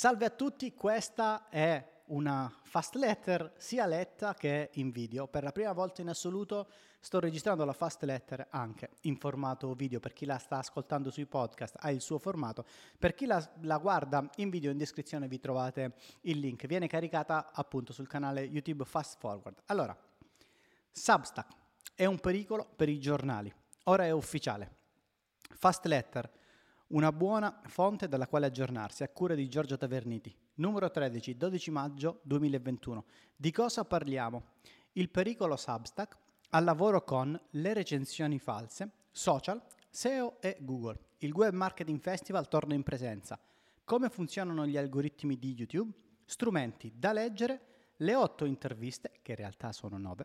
Salve a tutti, questa è una fast letter sia letta che in video. Per la prima volta in assoluto sto registrando la fast letter anche in formato video. Per chi la sta ascoltando sui podcast ha il suo formato. Per chi la, la guarda in video in descrizione vi trovate il link. Viene caricata appunto sul canale YouTube Fast Forward. Allora, Substack è un pericolo per i giornali. Ora è ufficiale. Fast letter una buona fonte dalla quale aggiornarsi, a cura di Giorgio Taverniti. Numero 13, 12 maggio 2021. Di cosa parliamo? Il pericolo Substack al lavoro con le recensioni false, social, SEO e Google. Il Web Marketing Festival torna in presenza. Come funzionano gli algoritmi di YouTube? Strumenti da leggere, le 8 interviste, che in realtà sono 9.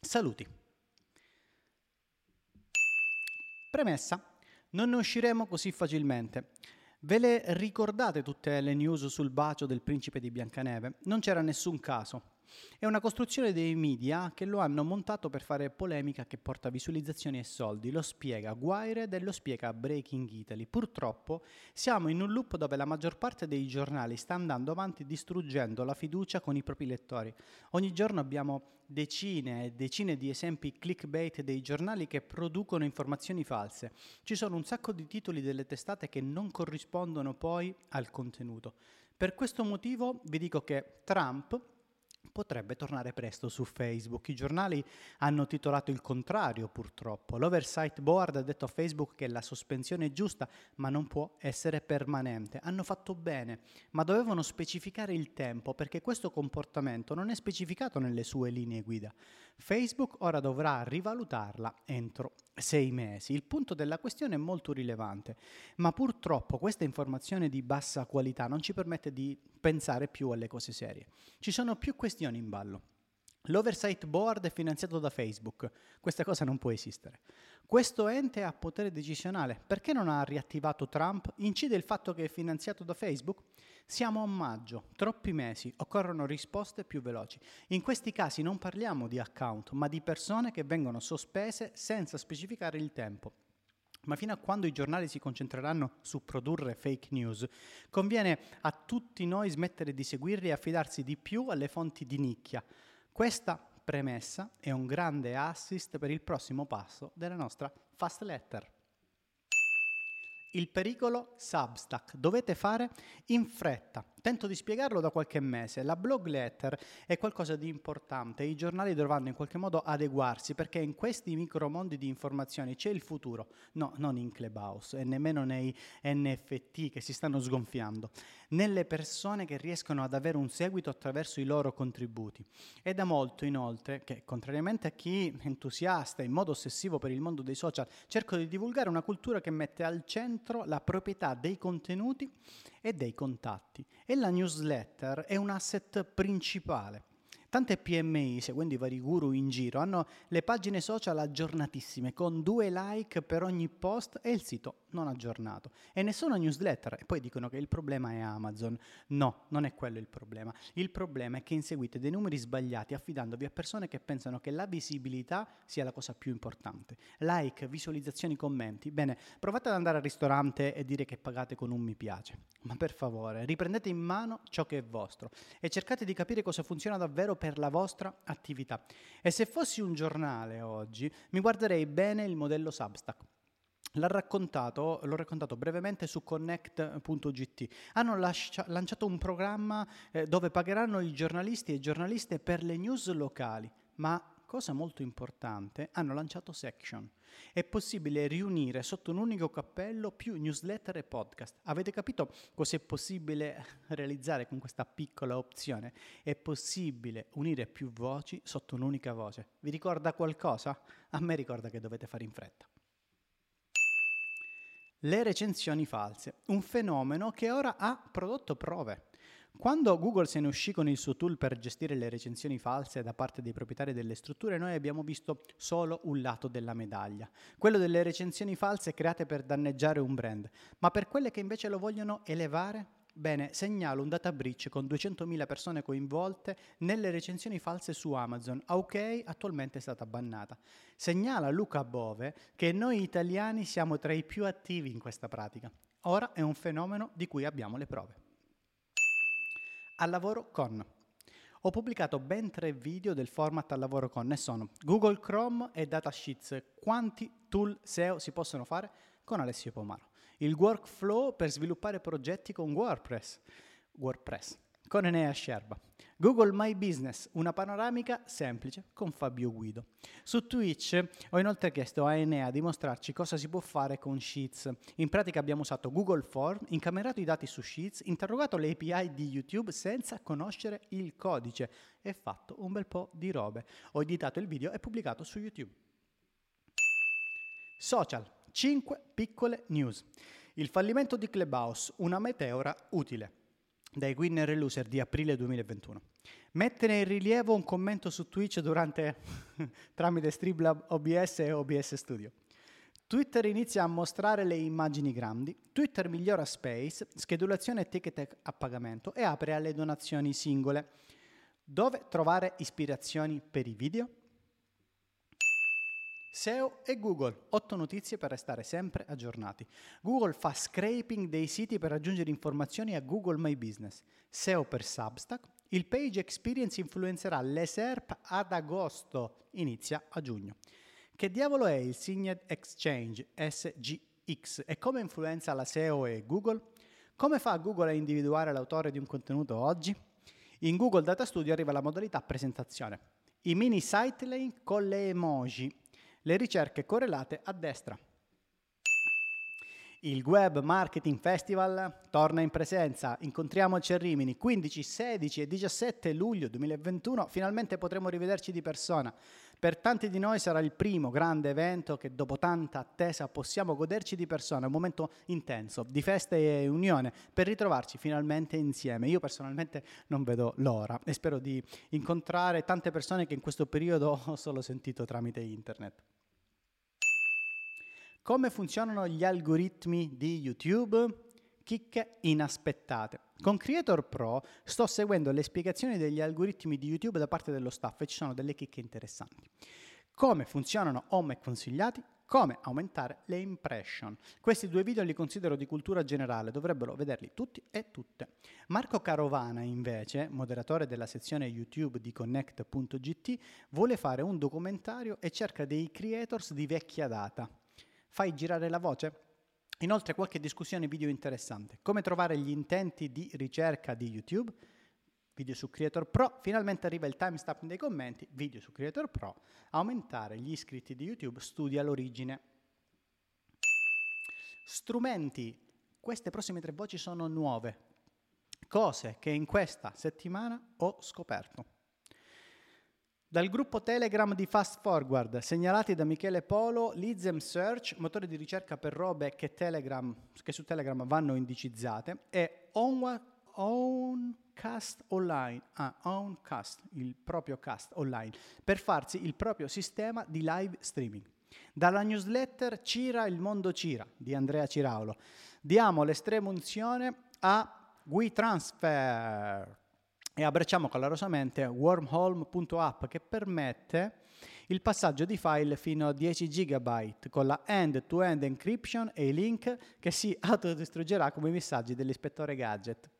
Saluti. Premessa. Non ne usciremo così facilmente. Ve le ricordate tutte le news sul bacio del principe di Biancaneve? Non c'era nessun caso. È una costruzione dei media che lo hanno montato per fare polemica che porta visualizzazioni e soldi. Lo spiega Wired e lo spiega Breaking Italy. Purtroppo siamo in un loop dove la maggior parte dei giornali sta andando avanti distruggendo la fiducia con i propri lettori. Ogni giorno abbiamo decine e decine di esempi clickbait dei giornali che producono informazioni false. Ci sono un sacco di titoli delle testate che non corrispondono poi al contenuto. Per questo motivo vi dico che Trump potrebbe tornare presto su Facebook. I giornali hanno titolato il contrario, purtroppo. L'Oversight Board ha detto a Facebook che la sospensione è giusta, ma non può essere permanente. Hanno fatto bene, ma dovevano specificare il tempo perché questo comportamento non è specificato nelle sue linee guida. Facebook ora dovrà rivalutarla entro sei mesi. Il punto della questione è molto rilevante, ma purtroppo questa informazione di bassa qualità non ci permette di pensare più alle cose serie. Ci sono più questioni in ballo. L'oversight board è finanziato da Facebook, questa cosa non può esistere. Questo ente ha potere decisionale, perché non ha riattivato Trump? Incide il fatto che è finanziato da Facebook? Siamo a maggio, troppi mesi, occorrono risposte più veloci. In questi casi non parliamo di account, ma di persone che vengono sospese senza specificare il tempo. Ma fino a quando i giornali si concentreranno su produrre fake news, conviene a tutti noi smettere di seguirli e affidarsi di più alle fonti di nicchia questa premessa è un grande assist per il prossimo passo della nostra fast letter. Il pericolo Substack. Dovete fare in fretta. Tento di spiegarlo da qualche mese. La blog letter è qualcosa di importante. I giornali dovranno in qualche modo adeguarsi perché in questi micromondi di informazioni c'è il futuro. No, non in Clubhouse e nemmeno nei NFT che si stanno sgonfiando. Nelle persone che riescono ad avere un seguito attraverso i loro contributi. È da molto inoltre che, contrariamente a chi entusiasta in modo ossessivo per il mondo dei social, cerco di divulgare una cultura che mette al centro la proprietà dei contenuti e dei contatti. E la newsletter è un asset principale. Tante PMI, seguendo i vari guru in giro, hanno le pagine social aggiornatissime con due like per ogni post e il sito non aggiornato. E nessuna newsletter. E poi dicono che il problema è Amazon. No, non è quello il problema. Il problema è che inseguite dei numeri sbagliati affidandovi a persone che pensano che la visibilità sia la cosa più importante. Like, visualizzazioni, commenti. Bene, provate ad andare al ristorante e dire che pagate con un mi piace. Ma per favore, riprendete in mano ciò che è vostro e cercate di capire cosa funziona davvero per la vostra attività. E se fossi un giornale oggi, mi guarderei bene il modello Substack. L'ha raccontato, l'ho raccontato brevemente su connect.gt. Hanno lascia, lanciato un programma eh, dove pagheranno i giornalisti e giornaliste per le news locali, ma cosa molto importante, hanno lanciato Section. È possibile riunire sotto un unico cappello più newsletter e podcast. Avete capito cos'è possibile realizzare con questa piccola opzione? È possibile unire più voci sotto un'unica voce. Vi ricorda qualcosa? A me ricorda che dovete fare in fretta. Le recensioni false, un fenomeno che ora ha prodotto prove. Quando Google se ne uscì con il suo tool per gestire le recensioni false da parte dei proprietari delle strutture, noi abbiamo visto solo un lato della medaglia, quello delle recensioni false create per danneggiare un brand, ma per quelle che invece lo vogliono elevare, Bene, segnalo un data breach con 200.000 persone coinvolte nelle recensioni false su Amazon. Ok, attualmente è stata bannata. Segnala Luca Bove che noi italiani siamo tra i più attivi in questa pratica. Ora è un fenomeno di cui abbiamo le prove. Al lavoro con. Ho pubblicato ben tre video del format al lavoro con e sono Google Chrome e Datasheets. Quanti tool SEO si possono fare con Alessio Pomaro? Il workflow per sviluppare progetti con WordPress. WordPress con Enea Scerba. Google My Business, una panoramica semplice con Fabio Guido. Su Twitch ho inoltre chiesto a Enea di mostrarci cosa si può fare con Sheets. In pratica abbiamo usato Google Form, incamerato i dati su Sheets, interrogato le API di YouTube senza conoscere il codice e fatto un bel po' di robe. Ho editato il video e pubblicato su YouTube. Social, 5 piccole news. Il fallimento di Clubhouse, una meteora utile dai winner e loser di aprile 2021. Mettere in rilievo un commento su Twitch durante, tramite Streamlab OBS e OBS Studio. Twitter inizia a mostrare le immagini grandi, Twitter migliora Space, schedulazione e ticket a pagamento e apre alle donazioni singole. Dove trovare ispirazioni per i video? SEO e Google, 8 notizie per restare sempre aggiornati. Google fa scraping dei siti per aggiungere informazioni a Google My Business. SEO per Substack. Il Page Experience influenzerà le SERP ad agosto, inizia a giugno. Che diavolo è il Signed Exchange SGX e come influenza la SEO e Google? Come fa Google a individuare l'autore di un contenuto oggi? In Google Data Studio arriva la modalità presentazione. I mini sitelink con le emoji le ricerche correlate a destra. Il Web Marketing Festival torna in presenza. Incontriamoci a Rimini 15, 16 e 17 luglio 2021. Finalmente potremo rivederci di persona. Per tanti di noi sarà il primo grande evento che dopo tanta attesa possiamo goderci di persona, un momento intenso di festa e unione per ritrovarci finalmente insieme. Io personalmente non vedo l'ora e spero di incontrare tante persone che in questo periodo ho solo sentito tramite internet. Come funzionano gli algoritmi di YouTube? Chicche inaspettate. Con Creator Pro sto seguendo le spiegazioni degli algoritmi di YouTube da parte dello staff e ci sono delle chicche interessanti. Come funzionano home e consigliati? Come aumentare le impression. Questi due video li considero di cultura generale, dovrebbero vederli tutti e tutte. Marco Carovana, invece, moderatore della sezione YouTube di Connect.gt, vuole fare un documentario e cerca dei creators di vecchia data fai girare la voce? Inoltre qualche discussione video interessante. Come trovare gli intenti di ricerca di YouTube? Video su Creator Pro. Finalmente arriva il timestamp dei commenti. Video su Creator Pro. Aumentare gli iscritti di YouTube. Studia l'origine. Strumenti. Queste prossime tre voci sono nuove. Cose che in questa settimana ho scoperto. Dal gruppo Telegram di Fast Forward, segnalati da Michele Polo, Lizem Search, motore di ricerca per robe che, Telegram, che su Telegram vanno indicizzate, e Oncast Online, ah, Oncast, il proprio cast online, per farsi il proprio sistema di live streaming. Dalla newsletter Cira il mondo Cira di Andrea Ciraulo, diamo l'estrema unzione a WeTransfer e abbracciamo calorosamente wormhole.app che permette il passaggio di file fino a 10 GB con la end-to-end encryption e i link che si autodistruggerà come messaggi dell'ispettore gadget.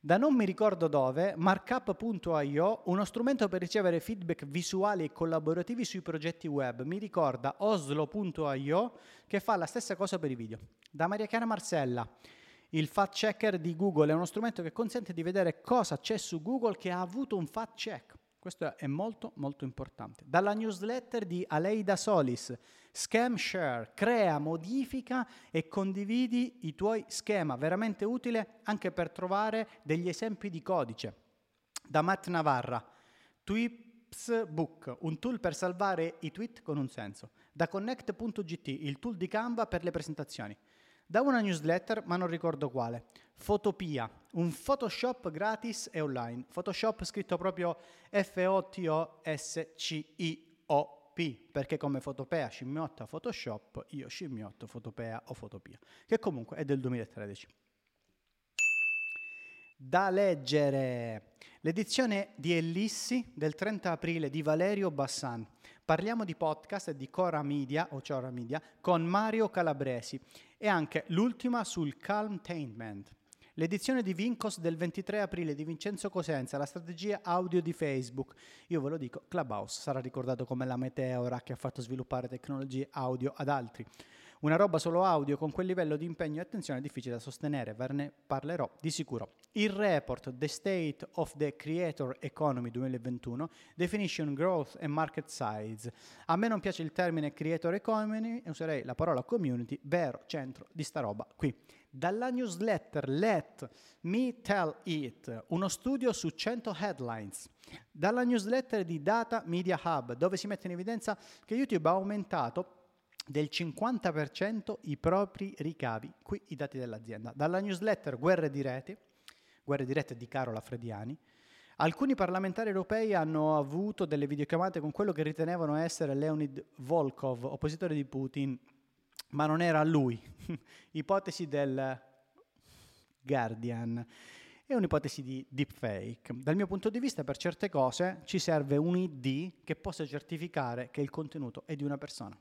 Da non mi ricordo dove, markup.io, uno strumento per ricevere feedback visuali e collaborativi sui progetti web, mi ricorda oslo.io che fa la stessa cosa per i video. Da Maria Chiara Marcella, il fact checker di Google è uno strumento che consente di vedere cosa c'è su Google che ha avuto un fact check. Questo è molto molto importante. Dalla newsletter di Aleida Solis, Scam Share, crea, modifica e condividi i tuoi schema, veramente utile anche per trovare degli esempi di codice. Da Matt Navarra, Tweepsbook, un tool per salvare i tweet con un senso. Da Connect.gt, il tool di Canva per le presentazioni da una newsletter, ma non ricordo quale. Fotopia, un Photoshop gratis e online. Photoshop scritto proprio F-O-T-O-S-C-I-O-P, perché come Fotopea scimmiotta Photoshop, io scimmiotto Fotopea o Fotopia, che comunque è del 2013. Da leggere l'edizione di Ellissi del 30 aprile di Valerio Bassan. Parliamo di podcast di Cora Media o Cora Media con Mario Calabresi e anche l'ultima sul calmtainment. L'edizione di Vincos del 23 aprile di Vincenzo Cosenza, la strategia audio di Facebook. Io ve lo dico, Clubhouse sarà ricordato come la meteora che ha fatto sviluppare tecnologie audio ad altri. Una roba solo audio con quel livello di impegno e attenzione è difficile da sostenere, ve ne parlerò di sicuro. Il report The State of the Creator Economy 2021 Definition Growth and Market Size. A me non piace il termine creator economy userei la parola community, vero centro di sta roba qui. Dalla newsletter Let Me Tell It, uno studio su 100 headlines. Dalla newsletter di Data Media Hub, dove si mette in evidenza che YouTube ha aumentato del 50% i propri ricavi. Qui i dati dell'azienda. Dalla newsletter Guerre di Rete, Guerre dirette di Carola Frediani, alcuni parlamentari europei hanno avuto delle videochiamate con quello che ritenevano essere Leonid Volkov, oppositore di Putin, ma non era lui. Ipotesi del Guardian. È un'ipotesi di deepfake. Dal mio punto di vista, per certe cose ci serve un ID che possa certificare che il contenuto è di una persona.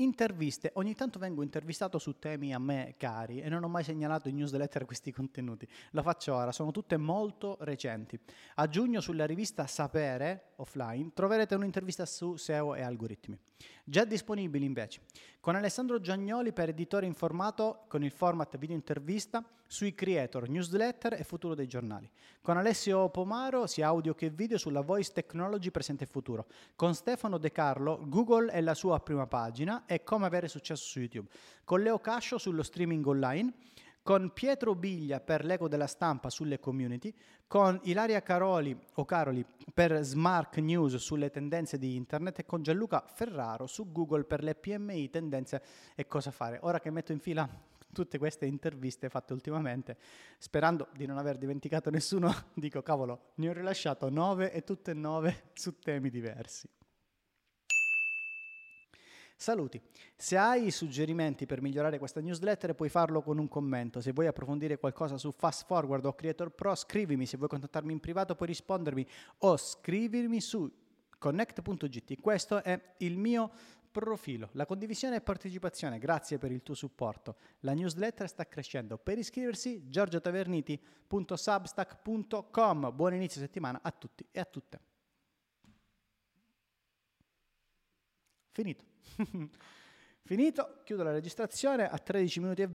Interviste. Ogni tanto vengo intervistato su temi a me cari e non ho mai segnalato in newsletter questi contenuti. Lo faccio ora, sono tutte molto recenti. A giugno sulla rivista Sapere offline troverete un'intervista su SEO e algoritmi. Già disponibili invece con Alessandro Giagnoli per editore informato con il format video intervista sui creator, newsletter e futuro dei giornali. Con Alessio Pomaro sia audio che video sulla voice technology presente e futuro. Con Stefano De Carlo, Google è la sua prima pagina e come avere successo su YouTube. Con Leo Cascio sullo streaming online con Pietro Biglia per l'eco della stampa sulle community, con Ilaria Caroli o Caroli per Smart News sulle tendenze di internet e con Gianluca Ferraro su Google per le PMI, tendenze e cosa fare. Ora che metto in fila tutte queste interviste fatte ultimamente, sperando di non aver dimenticato nessuno, dico cavolo, ne ho rilasciato nove e tutte e nove su temi diversi. Saluti. Se hai suggerimenti per migliorare questa newsletter puoi farlo con un commento. Se vuoi approfondire qualcosa su Fast Forward o Creator Pro scrivimi. Se vuoi contattarmi in privato puoi rispondermi o scrivermi su connect.gt. Questo è il mio profilo. La condivisione e partecipazione, grazie per il tuo supporto. La newsletter sta crescendo. Per iscriversi giorgiotaverniti.substack.com. Buon inizio settimana a tutti e a tutte. Finito. Finito, chiudo la registrazione a 13 minuti e